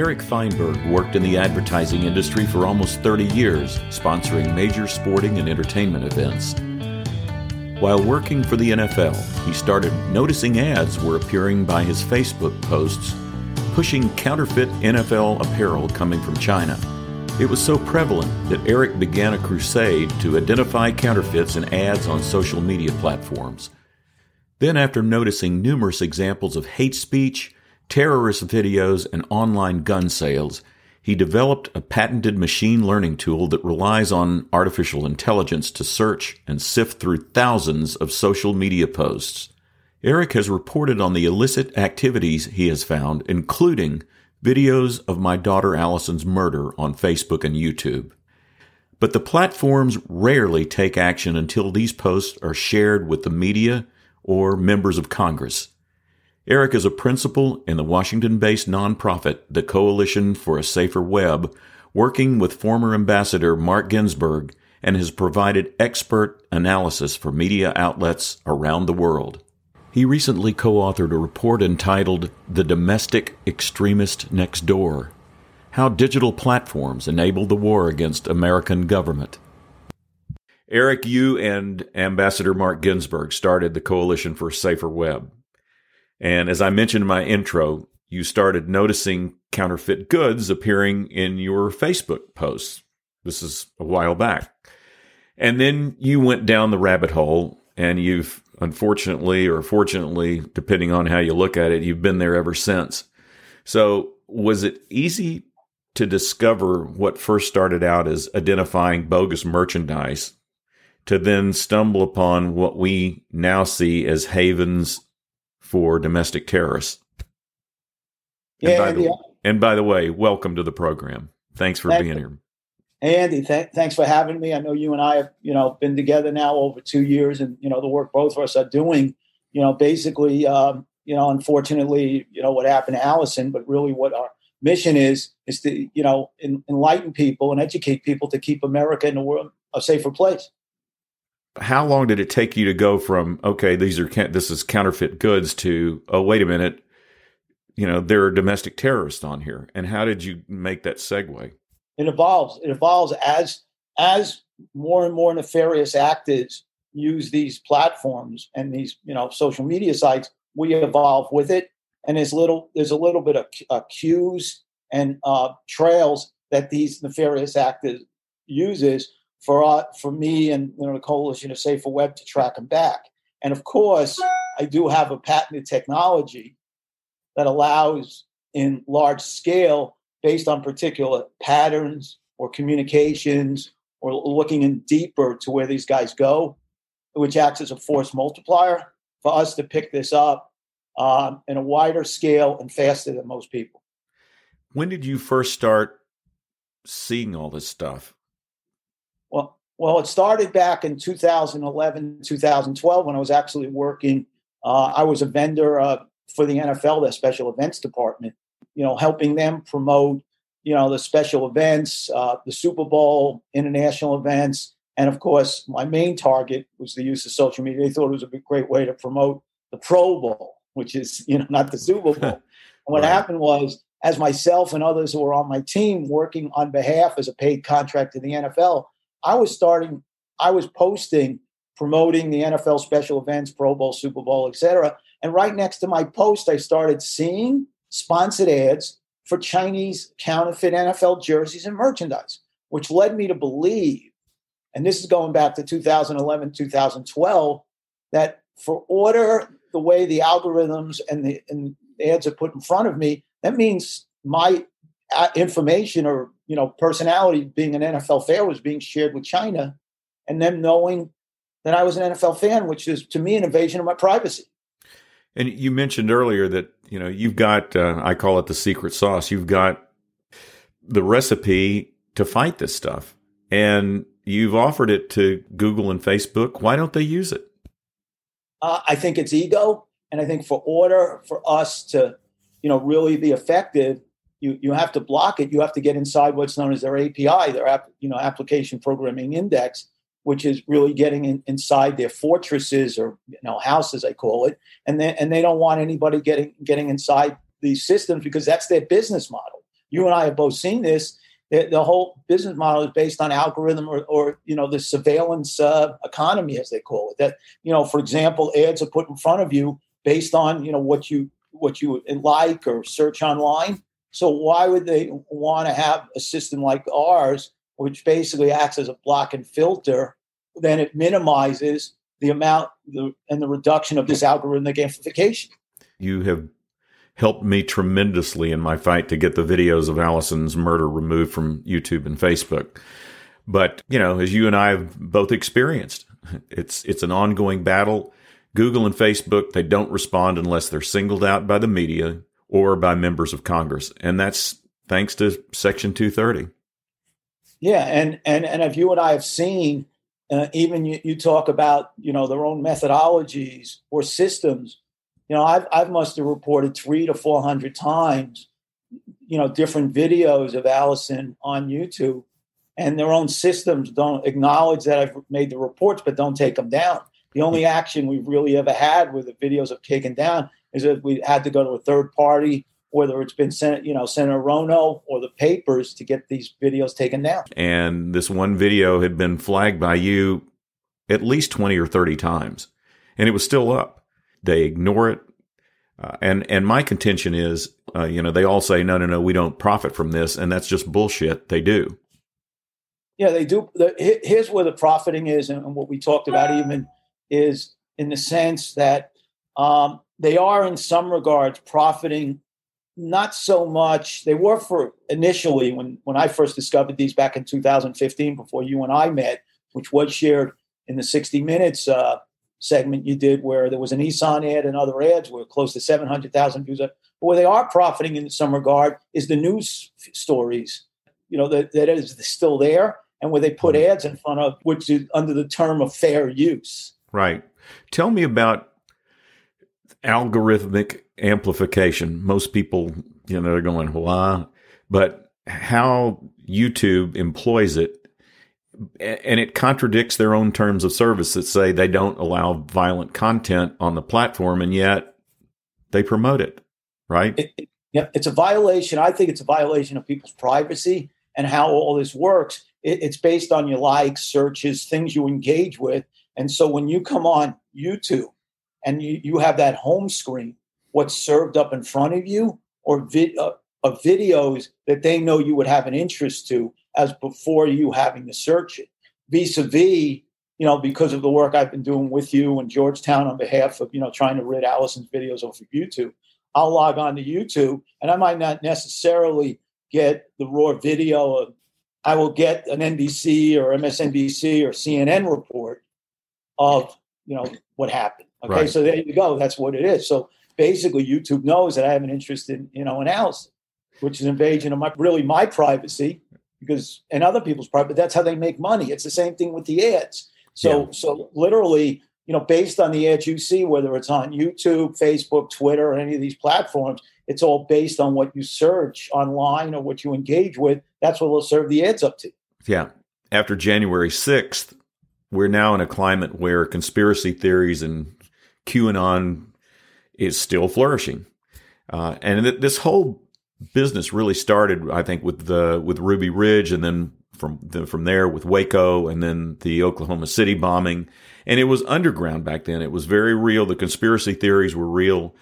Eric Feinberg worked in the advertising industry for almost 30 years, sponsoring major sporting and entertainment events. While working for the NFL, he started noticing ads were appearing by his Facebook posts pushing counterfeit NFL apparel coming from China. It was so prevalent that Eric began a crusade to identify counterfeits in ads on social media platforms. Then, after noticing numerous examples of hate speech, terrorist videos, and online gun sales, he developed a patented machine learning tool that relies on artificial intelligence to search and sift through thousands of social media posts. Eric has reported on the illicit activities he has found, including videos of my daughter Allison's murder on Facebook and YouTube. But the platforms rarely take action until these posts are shared with the media or members of Congress. Eric is a principal in the Washington based nonprofit, the Coalition for a Safer Web, working with former Ambassador Marc Ginsberg and has provided expert analysis for media outlets around the world. He recently co authored a report entitled The Domestic Extremist Next Door How Digital Platforms Enable the War Against American Government. Eric, you and Ambassador Marc Ginsberg started the Coalition for a Safer Web. And as I mentioned in my intro, you started noticing counterfeit goods appearing in your Facebook posts. This is a while back. And then you went down the rabbit hole and you've unfortunately or fortunately, depending on how you look at it, you've been there ever since. So, was it easy to discover what first started out as identifying bogus merchandise to then stumble upon what we now see as havens for domestic terrorists? Yeah, and by, Andy, the, and by the way, welcome to the program. Thanks for Thank being here. Hey, Andy, th- thanks for having me. I know you and I have, you know, been together now over two years, and you know the work both of us are doing. You know, basically, um, you know, unfortunately, you know what happened to Allison, but really, what our mission is is to, you know, en- enlighten people and educate people to keep America and the world a safer place. How long did it take you to go from okay, these are this is counterfeit goods to oh wait a minute, you know there are domestic terrorists on here, and how did you make that segue? it evolves. It evolves as as more and more nefarious actors use these platforms and these you know social media sites. We evolve with it, and there's little there's a little bit of uh, cues and uh, trails that these nefarious actors uses for uh, for me and you know, the coalition of safer web to track them back. And of course, I do have a patented technology that allows in large scale based on particular patterns or communications or looking in deeper to where these guys go, which acts as a force multiplier for us to pick this up um, in a wider scale and faster than most people. When did you first start seeing all this stuff? Well, it started back in 2011, 2012 when I was actually working. Uh, I was a vendor uh, for the NFL, their special events department, you know, helping them promote, you know, the special events, uh, the Super Bowl, international events, and of course, my main target was the use of social media. They thought it was a great way to promote the Pro Bowl, which is, you know, not the Super Bowl. and what Right. happened was, as myself and others who were on my team working on behalf as a paid contract to the NFL, I was starting, I was posting, promoting the NFL special events, Pro Bowl, Super Bowl, etc. And right next to my post, I started seeing sponsored ads for Chinese counterfeit NFL jerseys and merchandise, which led me to believe, and this is going back to 2011, 2012, that for order the way the algorithms and the, and the ads are put in front of me, that means my uh, information or you know personality being an NFL fan was being shared with China, and them knowing that I was an NFL fan, which is to me an invasion of my privacy. And you mentioned earlier that you know you've got uh, I call it the secret sauce. You've got the recipe to fight this stuff, and you've offered it to Google and Facebook. Why don't they use it? Uh, I think it's ego, and I think for order for us to, you know, really be effective, you you have to block it. You have to get inside what's known as their API, their app, you know, application programming index, which is really getting in, inside their fortresses or you know houses, I call it, and they and they don't want anybody getting getting inside these systems because that's their business model. you and I have both seen this. The, the whole business model is based on algorithm or, or you know, the surveillance uh, economy, as they call it. That you know, for example, ads are put in front of you based on you know what you what you like or search online. So why would they want to have a system like ours, which basically acts as a block and filter? Then it minimizes the amount the, and the reduction of this algorithmic amplification. You have helped me tremendously in my fight to get the videos of Allison's murder removed from YouTube and Facebook. But, you know, as you and I have both experienced, it's it's an ongoing battle. Google and Facebook, they don't respond unless they're singled out by the media or by members of Congress. And that's thanks to Section 230. Yeah, and and and if you and I have seen uh, even you, you talk about you know their own methodologies or systems you know i've, I've must have reported three to four hundred times you know different videos of allison on youtube and their own systems don't acknowledge that i've made the reports but don't take them down the only action we've really ever had with the videos have taken down is that we had to go to a third party whether it's been Senate, you know, Senator Rono or the papers to get these videos taken down. And this one video had been flagged by you at least 20 or 30 times, and it was still up. They ignore it. Uh, and and my contention is, uh, you know, they all say, no, no, no, we don't profit from this, and that's just bullshit. They do. Yeah, they do. The, here's where the profiting is, and what we talked about even is in the sense that um, they are, in some regards, profiting not so much. They were for initially when when I first discovered these back in 2015, before you and I met, which was shared in the 60 Minutes uh, segment you did, where there was an Nissan ad and other ads were close to 700,000 views. But where they are profiting in some regard is the news stories. You know that that is still there, and where they put mm-hmm. ads in front of, which is under the term of fair use. Right. Tell me about algorithmic amplification. Most people, you know, they're going, why? But how YouTube employs it, and it contradicts their own terms of service that say they don't allow violent content on the platform, and yet they promote it, right? It, it, yeah, it's a violation. I think it's a violation of people's privacy and how all this works. It, it's based on your likes, searches, things you engage with. And so when you come on YouTube and you, you have that home screen, what's served up in front of you or uh, of videos that they know you would have an interest to as before you having to search it. Vis-a-vis, you know, because of the work I've been doing with you and Georgetown on behalf of, you know, trying to rid Allison's videos off of YouTube, I'll log on to YouTube and I might not necessarily get the raw video of, I will get an NBC or MSNBC or CNN report of, you know, what happened. Okay, right. so there you go. That's what it is. So basically, YouTube knows that I have an interest in you know analysis, which is invasion of my really my privacy because and other people's privacy. That's how they make money. It's the same thing with the ads. So yeah. so literally, you know, based on the ads you see, whether it's on YouTube, Facebook, Twitter, or any of these platforms, it's all based on what you search online or what you engage with. That's what will serve the ads up to. Yeah. After January sixth, we're now in a climate where conspiracy theories and QAnon is still flourishing. Uh, and th- this whole business really started, I think, with the with Ruby Ridge, and then from the, from there with Waco, and then the Oklahoma City bombing. And it was underground back then. It was very real. The conspiracy theories were real,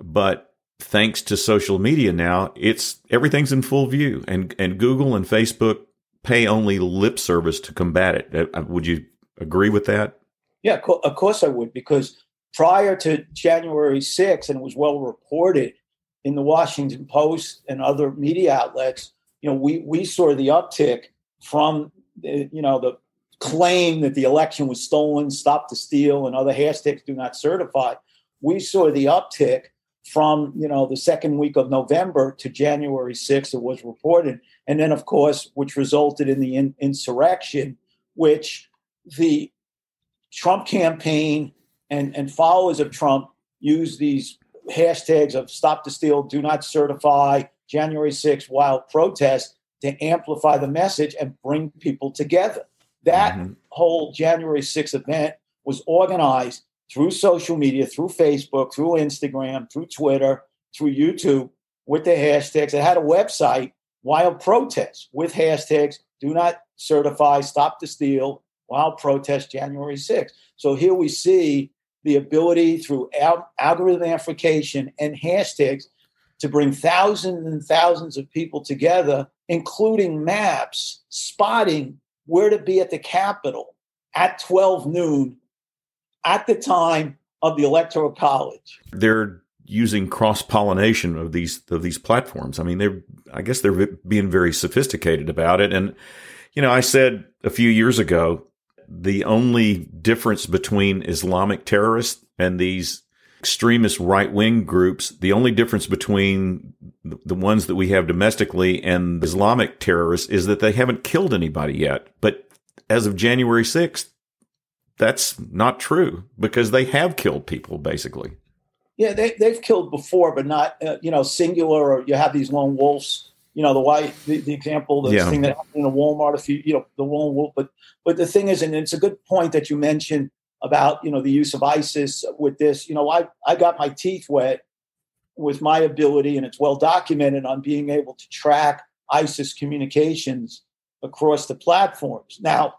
but thanks to social media now, it's everything's in full view, and and Google and Facebook pay only lip service to combat it. Uh, would you agree with that? Yeah, of course I would, because prior to January 6th, and it was well reported in the Washington Post and other media outlets, you know, we, we saw the uptick from, the, you know, the claim that the election was stolen, stop the steal, and other hashtags do not certify. We saw the uptick from, you know, the second week of November to January 6th, it was reported. And then, of course, which resulted in the in- insurrection, which the Trump campaign and, and followers of Trump use these hashtags of stop the steal, do not certify, January 6th, wild protest to amplify the message and bring people together. That mm-hmm. whole January 6th event was organized through social media, through Facebook, through Instagram, through Twitter, through YouTube with the hashtags. It had a website Wild Protest, with hashtags do not certify, stop the steal, Wild protest January 6th. So here we see the ability through al- algorithm amplification and hashtags to bring thousands and thousands of people together, including maps, spotting where to be at the Capitol at 12 noon at the time of the Electoral College. They're using cross pollination of these of these platforms. I mean, they're I guess they're being very sophisticated about it. And you know, I said a few years ago the only difference between Islamic terrorists and these extremist right wing groups, the only difference between the ones that we have domestically and Islamic terrorists is that they haven't killed anybody yet. But as of January 6th, that's not true because they have killed people basically. Yeah, they, they've killed before, but not, uh, you know, singular or you have these lone wolves you know the white the, the example the yeah. thing that happened in a Walmart a few you know the wolf but but the thing is and it's a good point that you mentioned about you know the use of ISIS with this you know I I got my teeth wet with my ability and it's well documented on being able to track ISIS communications across the platforms now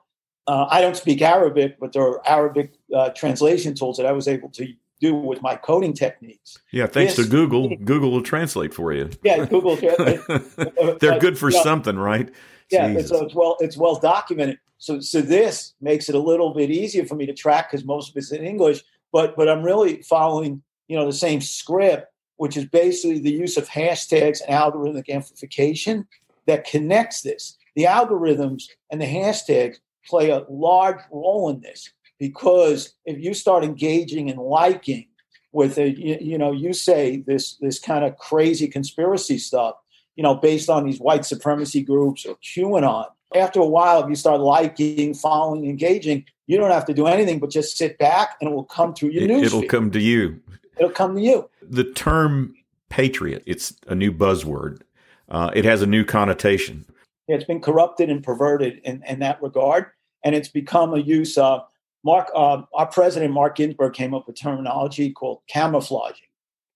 uh, I don't speak Arabic but there are Arabic uh, translation tools that I was able to do with my coding techniques. Yeah, thanks this, to Google, Google will translate for you. Yeah, Google. They're good for something, right? Yeah, so it's well it's well documented. So so this makes it a little bit easier for me to track because most of it's in English. But but I'm really following you know the same script, which is basically the use of hashtags and algorithmic amplification that connects this. The algorithms and the hashtags play a large role in this because if you start engaging and liking with a you, you know you say this this kind of crazy conspiracy stuff you know based on these white supremacy groups or qanon after a while if you start liking following engaging you don't have to do anything but just sit back and it will come through your news it'll feed. come to you. It'll come to you. The term patriot it's a new buzzword. Uh, it has a new connotation. It's been corrupted and perverted in, in that regard and it's become a use of Mark, uh, our president, Marc Ginsberg, came up with terminology called camouflaging.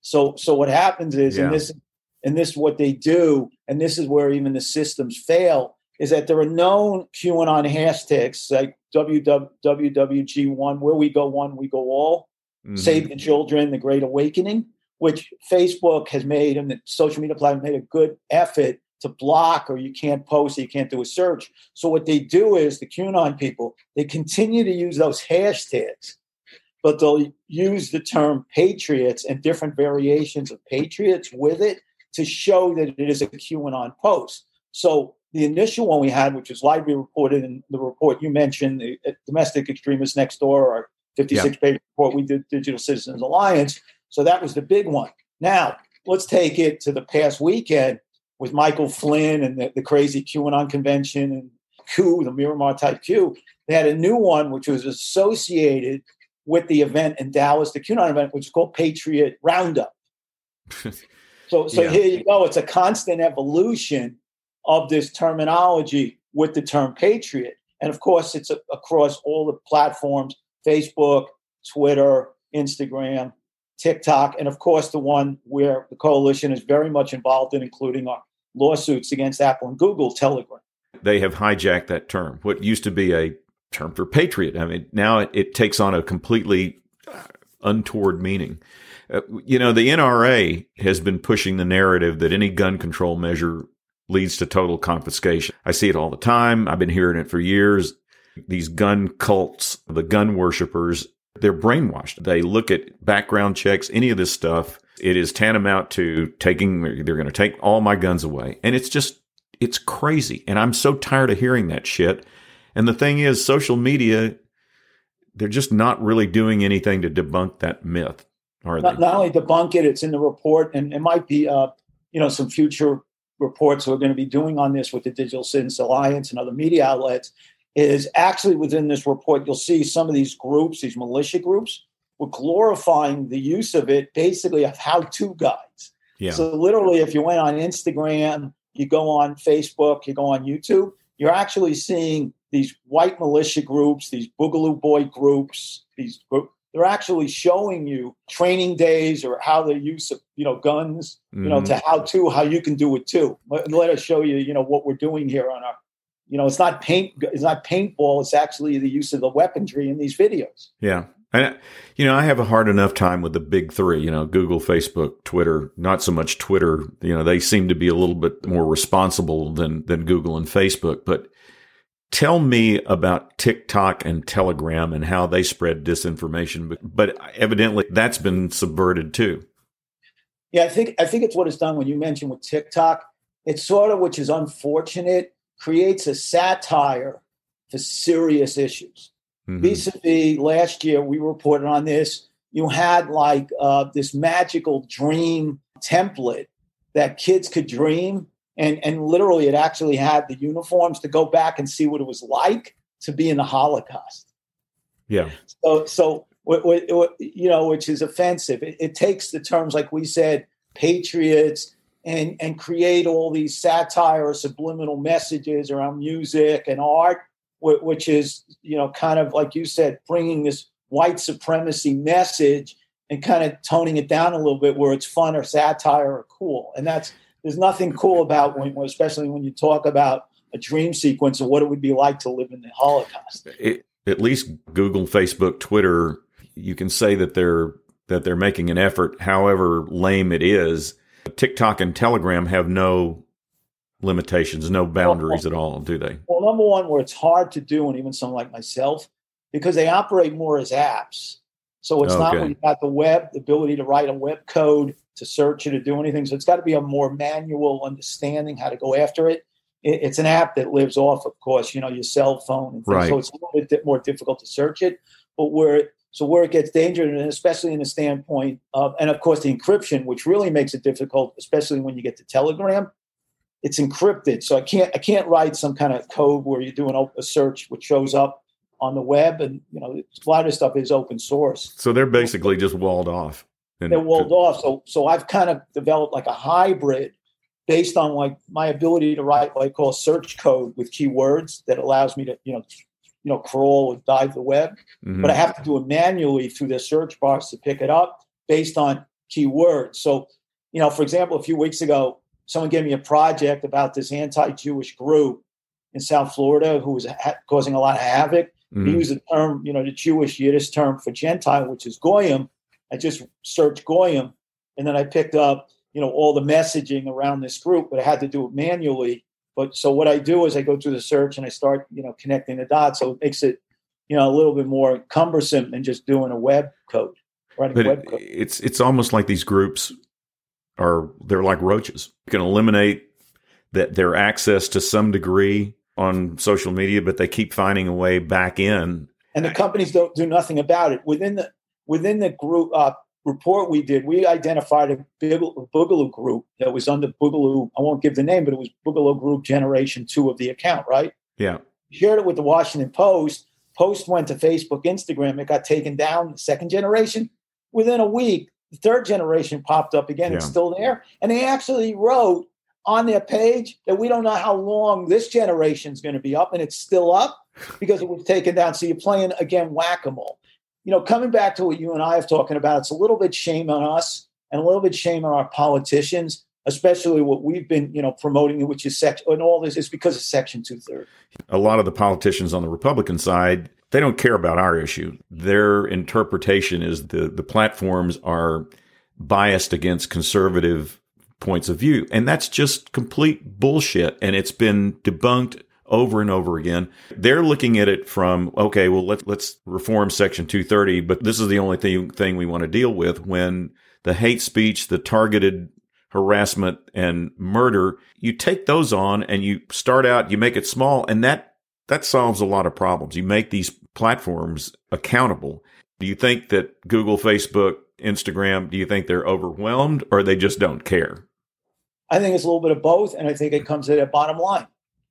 So, so what happens is, yeah. and this, and this, what they do, and this is where even the systems fail, is that there are known QAnon hashtags like WWG1, where we go one, we go all, mm-hmm. save the children, the Great Awakening, which Facebook has made, and the social media platform made a good effort to block or you can't post or you can't do a search. So what they do is the QAnon people, they continue to use those hashtags, but they'll use the term patriots and different variations of patriots with it to show that it is a QAnon post. So the initial one we had, which was widely reported in the report you mentioned, the uh, domestic extremists next door, our 56 page report we did Digital Citizens Alliance. So that was the big one. Now let's take it to the past weekend with Michael Flynn and the, the crazy QAnon convention and Q, the Miramar type Q. They had a new one which was associated with the event in Dallas, the QAnon event, which is called Patriot Roundup. so, so yeah. here you go. It's a constant evolution of this terminology with the term patriot. And of course, it's a, across all the platforms Facebook, Twitter, Instagram, TikTok, and of course, the one where the coalition is very much involved in, including our lawsuits against Apple and Google, Telegram. They have hijacked that term. What used to be a term for patriot, I mean, now it, it takes on a completely untoward meaning. Uh, you know, the NRA has been pushing the narrative that any gun control measure leads to total confiscation. I see it all the time. I've been hearing it for years. These gun cults, the gun worshippers, they're brainwashed. They look at background checks, any of this stuff. It is tantamount to taking, they're going to take all my guns away. And it's just, it's crazy. And I'm so tired of hearing that shit. And the thing is, social media, they're just not really doing anything to debunk that myth, are not, they? Not only debunk it, it's in the report, and it might be, uh, you know, some future reports we're going to be doing on this with the Digital Citizens Alliance and other media outlets is actually within this report, you'll see some of these groups, these militia groups, were glorifying the use of it basically of how to guides. Yeah. So, literally, if you went on Instagram, you go on Facebook, you go on YouTube, you're actually seeing these white militia groups, these Boogaloo Boy groups, these they're actually showing you training days or how they use of you know guns mm-hmm. you know to how to how you can do it too let, let, us show you you know what we're doing here on our you know it's not paint it's not paintball it's actually the use of the weaponry in these videos. Yeah. And you know i have a hard enough time with the big three you know google facebook twitter not so much twitter. You know they seem to be a little bit more responsible than than google and facebook. But Tell me about TikTok and Telegram and how they spread disinformation, but, but evidently that's been subverted too. Yeah, I think I think it's what it's done. When you mentioned with TikTok. It's sort of which is unfortunate, creates a satire for serious issues. Mm-hmm. Vis-a-vis last year, we reported on this. You had like uh, this magical dream template that kids could dream and and literally it actually had the uniforms to go back and see what it was like to be in the Holocaust. Yeah. So so you know, which is offensive. It, it, takes the terms like we said, patriots, and and create all these satire or subliminal messages around music and art, which is you know kind of like you said, bringing this white supremacy message and kind of toning it down a little bit where it's fun or satire or cool, and that's there's nothing cool about when, especially when you talk about a dream sequence of what it would be like to live in the Holocaust. It, at least Google, Facebook, Twitter, you can say that they're that they're making an effort, however lame it is. TikTok and Telegram have no limitations, no boundaries well, at all, do they? Well, number one, where it's hard to do, and even someone like myself, because they operate more as apps. So it's okay. not when you've got the web, the ability to write a web code to search it or do anything. So it's got to be a more manual understanding how to go after it. it. It's an app that lives off, of course, you know, your cell phone. Right. So it's a little bit more difficult to search it. But where so where it gets dangerous, and especially in the standpoint of, and of course the encryption, which really makes it difficult, especially when you get to Telegram, it's encrypted. So I can't I can't write some kind of code where you're doing a search which shows up on the web, and you know a lot of stuff is open source. So they're basically just walled off. And they're walled off. So so I've kind of developed like a hybrid based on like my ability to write what I call search code with keywords that allows me to, you know, you know, crawl or dive the web. Mm-hmm. But I have to do it manually through the search box to pick it up based on keywords. So, you know, for example, a few weeks ago, someone gave me a project about this anti-Jewish group in South Florida who was ha- causing a lot of havoc. Mm-hmm. He used the term, you know, the Jewish Yiddish term for Gentile, which is goyim, I just searched Goyim, and then I picked up, you know, all the messaging around this group, but I had to do it manually. But so what I do is I go through the search and I start, you know, connecting the dots. So it makes it, you know, a little bit more cumbersome than just doing a web code. Writing but web code. it's it's almost like these groups are they're like roaches. You can eliminate that their access to some degree on social media, but they keep finding a way back in. And the companies don't do nothing about it. Within the within the group uh, report we did, we identified a Boogaloo group that was under Boogaloo. I won't give the name, but it was Boogaloo Group Generation Two of the account, right? Yeah. Shared it with the Washington Post. Post went to Facebook, Instagram. It got taken down. The second generation, within a week, the third generation popped up again. Yeah. It's still there, and they actually wrote on their page that we don't know how long this generation is going to be up, and it's still up because it was taken down. So you're playing again whack a mole you know, coming back to what you and I have talking about, it's a little bit shame on us and a little bit shame on our politicians, especially what we've been, you know, promoting, which is section and all this is because of Section Two Thirty. A lot of the politicians on the Republican side, they don't care about our issue. Their interpretation is the the platforms are biased against conservative points of view, and that's just complete bullshit. And it's been debunked over and over again. They're looking at it from, okay, well, let's, let's reform section 230, but this is the only thing, thing we want to deal with when the hate speech, the targeted harassment and murder, you take those on and you start out, you make it small and that, that solves a lot of problems. You make these platforms accountable. Do you think that Google, Facebook, Instagram, do you think they're overwhelmed or they just don't care? I think it's a little bit of both. And I think it comes to a bottom line.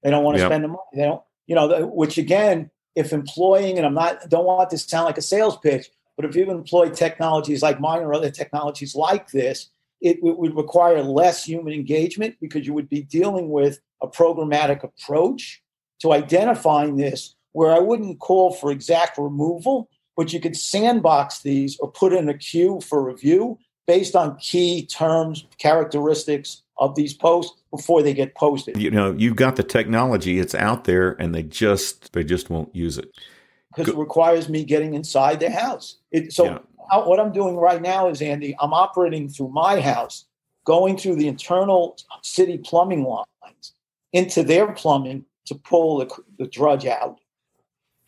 They don't want to yep. spend the money. They don't, you know, which again, if employing, and I'm not, don't want this to sound like a sales pitch, but if you employ technologies like mine or other technologies like this, it, it would require less human engagement because you would be dealing with a programmatic approach to identifying this where I wouldn't call for exact removal, but you could sandbox these or put in a queue for review based on key terms, characteristics of these posts before they get posted. You know, you've got the technology; it's out there, and they just they just won't use it because it requires me getting inside the house. It, so yeah. how, what I'm doing right now is, Andy, I'm operating through my house, going through the internal city plumbing lines into their plumbing to pull the, the drudge out,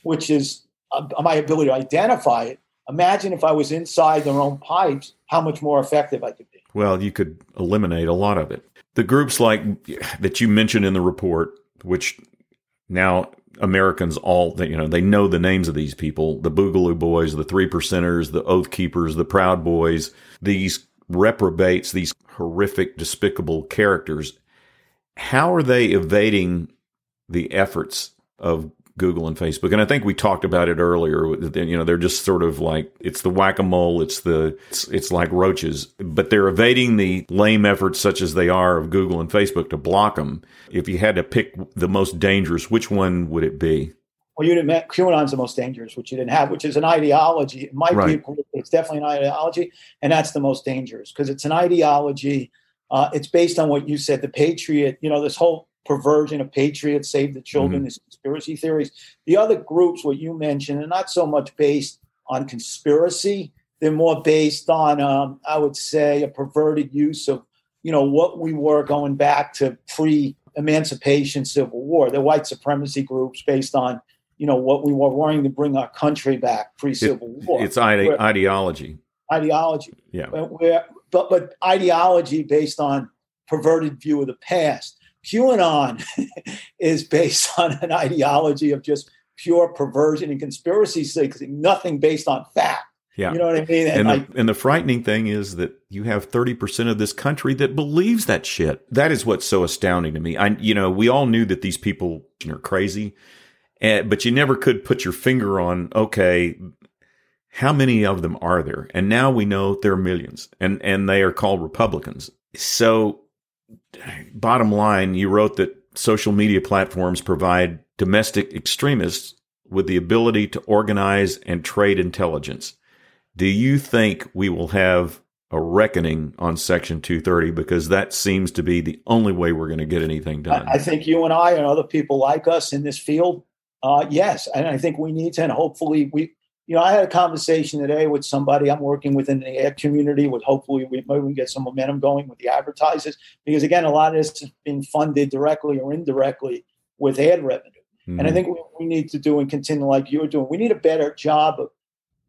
which is uh, my ability to identify it. Imagine if I was inside their own pipes, how much more effective I could be. Well, you could eliminate a lot of it. The groups like that you mentioned in the report, which now Americans all you know they know the names of these people: the Boogaloo Boys, the Three Percenters, the Oath Keepers, the Proud Boys. These reprobates, these horrific, despicable characters. How are they evading the efforts of Google and Facebook. And I think we talked about it earlier. You know, they're just sort of like it's the whack a mole. It's the it's, it's like roaches, but they're evading the lame efforts such as they are of Google and Facebook to block them. If you had to pick the most dangerous, which one would it be? Well, you didn't. QAnon's the most dangerous, which you didn't have, which is an ideology. It might right. be. It's definitely an ideology, and that's the most dangerous because it's an ideology. Uh, it's based on what you said, the patriot. You know, this whole perversion of patriots, save the children, mm-hmm. these conspiracy theories. The other groups, what you mentioned, are not so much based on conspiracy. They're more based on, um, I would say, a perverted use of, you know, what we were going back to pre-emancipation Civil War. The white supremacy groups based on, you know, what we were wanting to bring our country back pre-Civil it, War. It's ide- ideology. Ideology. Yeah. Where, but but ideology based on perverted view of the past QAnon is based on an ideology of just pure perversion and conspiracy nothing based on fact. Yeah. You know what I mean? And, and, I, the, and the frightening thing is that you have 30% of this country that believes that shit. That is what's so astounding to me. I, you know, we all knew that these people are crazy, and, eh, but you never could put your finger on, okay, how many of them are there? And now we know there are millions and, and they are called Republicans. So bottom line, you wrote that social media platforms provide domestic extremists with the ability to organize and trade intelligence. Do you think we will have a reckoning on Section 230 because that seems to be the only way we're going to get anything done? I think you and I and other people like us in this field, uh, yes, and I think we need to, and hopefully we you know, I had a conversation today with somebody I'm working with in the ad community. With hopefully we maybe we get some momentum going with the advertisers because again, a lot of this is being funded directly or indirectly with ad revenue. Mm-hmm. And I mm-hmm. think what we need to do and continue like you're doing, we need a better job of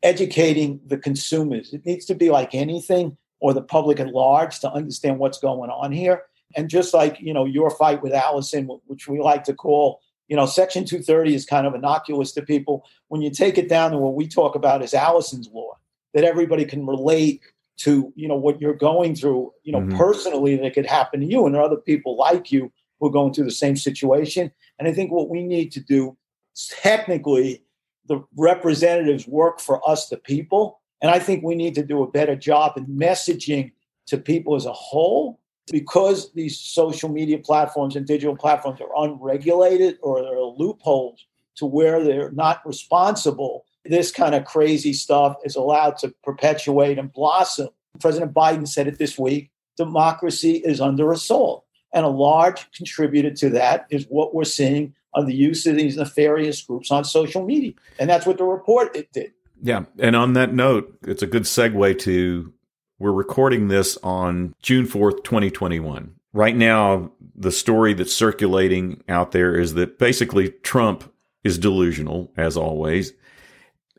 educating the consumers. It needs to be like anything or the public at large to understand what's going on here. And just like you know your fight with Allison, which we like to call you know, Section 230 is kind of innocuous to people. When you take it down to what we talk about is Allison's law, that everybody can relate to, you know, what you're going through, you know, mm-hmm. personally that could happen to you and there are other people like you who are going through the same situation. And I think what we need to do, technically, the representatives work for us, the people. And I think we need to do a better job in messaging to people as a whole because these social media platforms and digital platforms are unregulated or there are loopholes to where they're not responsible, this kind of crazy stuff is allowed to perpetuate and blossom. President Biden said it this week democracy is under assault. And a large contributor to that is what we're seeing on the use of these nefarious groups on social media. And that's what the report it did. Yeah. And on that note, it's a good segue to we're recording this on June 4th, 2021. Right now, the story that's circulating out there is that basically Trump is delusional, as always,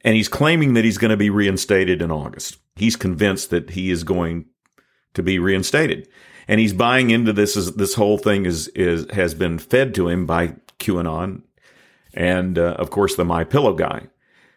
and he's claiming that he's going to be reinstated in August. He's convinced that he is going to be reinstated. And he's buying into this this whole thing is is has been fed to him by QAnon and uh, of course the My Pillow guy.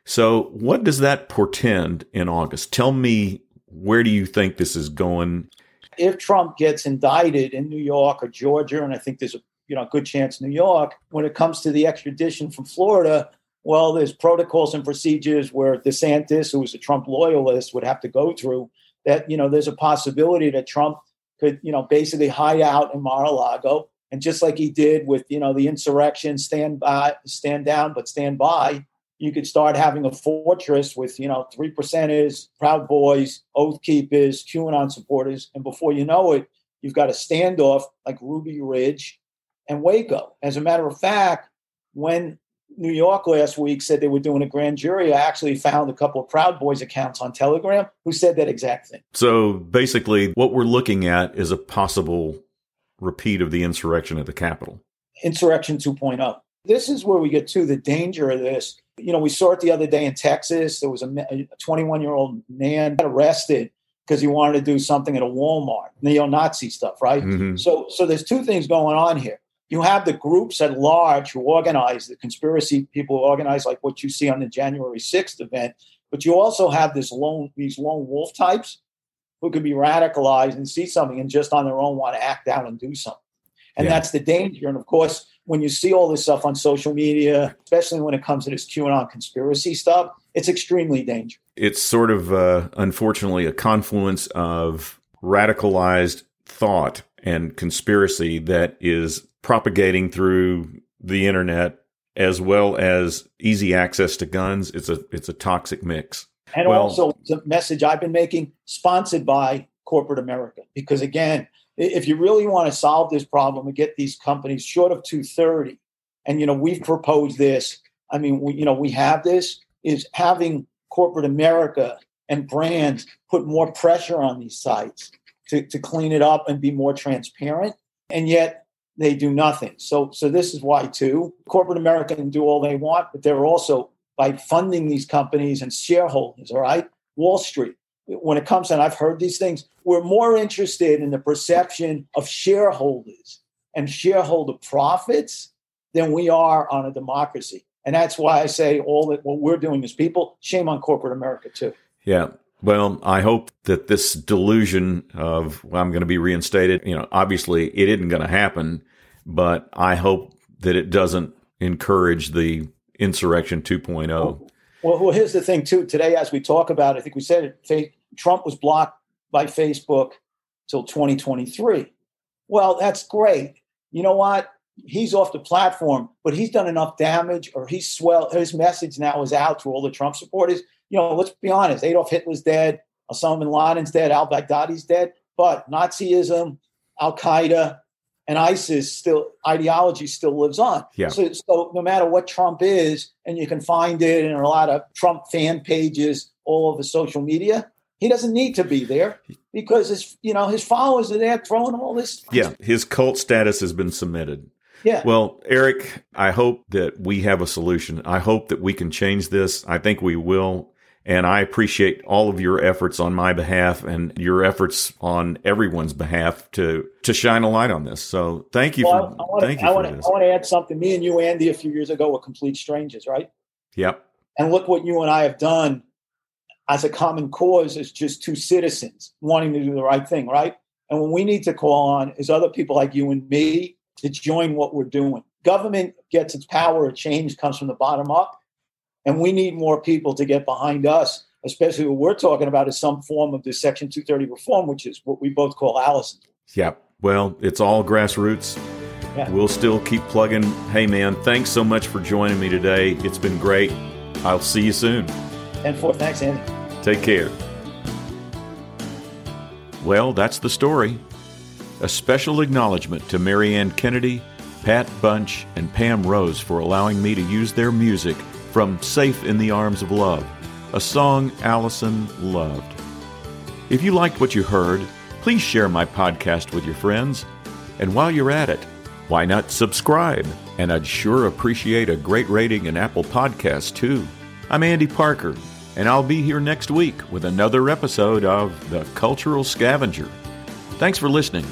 So what does that portend in August? Tell me where do you think this is going? If Trump gets indicted in New York or Georgia, and I think there's a you know good chance New York, when it comes to the extradition from Florida, well, there's protocols and procedures where DeSantis, who is a Trump loyalist, would have to go through. That you know, there's a possibility that Trump could you know basically hide out in Mar-a-Lago, and just like he did with you know the insurrection, stand by, stand down, but stand by you could start having a fortress with, you know, three percenters, Proud Boys, Oath Keepers, QAnon supporters. And before you know it, you've got a standoff like Ruby Ridge and Waco. As a matter of fact, when New York last week said they were doing a grand jury, I actually found a couple of Proud Boys accounts on Telegram who said that exact thing. So basically, what we're looking at is a possible repeat of the insurrection at the Capitol. Insurrection 2.0. This is where we get to the danger of this. You know, we saw it the other day in Texas. There was a 21 year old man arrested because he wanted to do something at a Walmart, neo-Nazi stuff, right? Mm-hmm. So, so there's two things going on here. You have the groups at large who organize the conspiracy people who organize, like what you see on the January 6th event, but you also have this lone these lone wolf types who could be radicalized and see something and just on their own want to act out and do something. And yeah. that's the danger. And of course, when you see all this stuff on social media, especially when it comes to this QAnon conspiracy stuff, it's extremely dangerous. It's sort of, uh, unfortunately, a confluence of radicalized thought and conspiracy that is propagating through the internet as well as easy access to guns. It's a it's a toxic mix. And well, also the message I've been making, sponsored by corporate America, because again, if you really want to solve this problem and get these companies short of 230 and you know we've proposed this i mean we, you know we have this is having corporate america and brands put more pressure on these sites to, to clean it up and be more transparent and yet they do nothing. So so this is why too corporate america can do all they want but they're also by funding these companies and shareholders all right wall street when it comes and I've heard these things, we're more interested in the perception of shareholders and shareholder profits than we are on a democracy. And that's why I say all that what we're doing as people, shame on corporate America too. Yeah. Well, I hope that this delusion of well, I'm going to be reinstated, you know, obviously it isn't going to happen, but I hope that it doesn't encourage the insurrection 2.0. Well, well, here's the thing too. Today, as we talk about, I think we said it, Trump was blocked by Facebook till 2023. Well, that's great. You know what? He's off the platform, but he's done enough damage, or he's swell. His message now is out to all the Trump supporters. You know, let's be honest. Adolf Hitler's dead. Osama bin Laden's dead. Al Baghdadi's dead. But Nazism, Al Qaeda, and ISIS still ideology still lives on. Yeah. So, so no matter what Trump is, and you can find it in a lot of Trump fan pages all over social media. He doesn't need to be there because his you know his followers are there throwing all this. Yeah, his cult status has been submitted. Yeah. Well, Eric, I hope that we have a solution. I hope that we can change this. I think we will. And I appreciate all of your efforts on my behalf and your efforts on everyone's behalf to to shine a light on this. So thank you well, for I, I wanna, thank you I wanna. I want to add something. Me and you, Andy, a few years ago were complete strangers, right? Yep. And look what you and I have done as a common cause as just two citizens wanting to do the right thing, right? And what we need to call on is other people like you and me to join what we're doing. Government gets its power of change comes from the bottom up and we need more people to get behind us, especially what we're talking about is some form of the Section 230 reform, which is what we both call Allison. Yeah. Well, it's all grassroots. Yeah. We'll still keep plugging. Hey, man, thanks so much for joining me today. It's been great. I'll see you soon. And for thanks, Andy. Take care. Well, that's the story. A special acknowledgement to Mary Ann Kennedy, Pat Bunch, and Pam Rose for allowing me to use their music from Safe in the Arms of Love, a song Allison loved. If you liked what you heard, please share my podcast with your friends. And while you're at it, why not subscribe? And I'd sure appreciate a great rating in Apple Podcasts, too. I'm Andy Parker, and I'll be here next week with another episode of The Cultural Scavenger. Thanks for listening.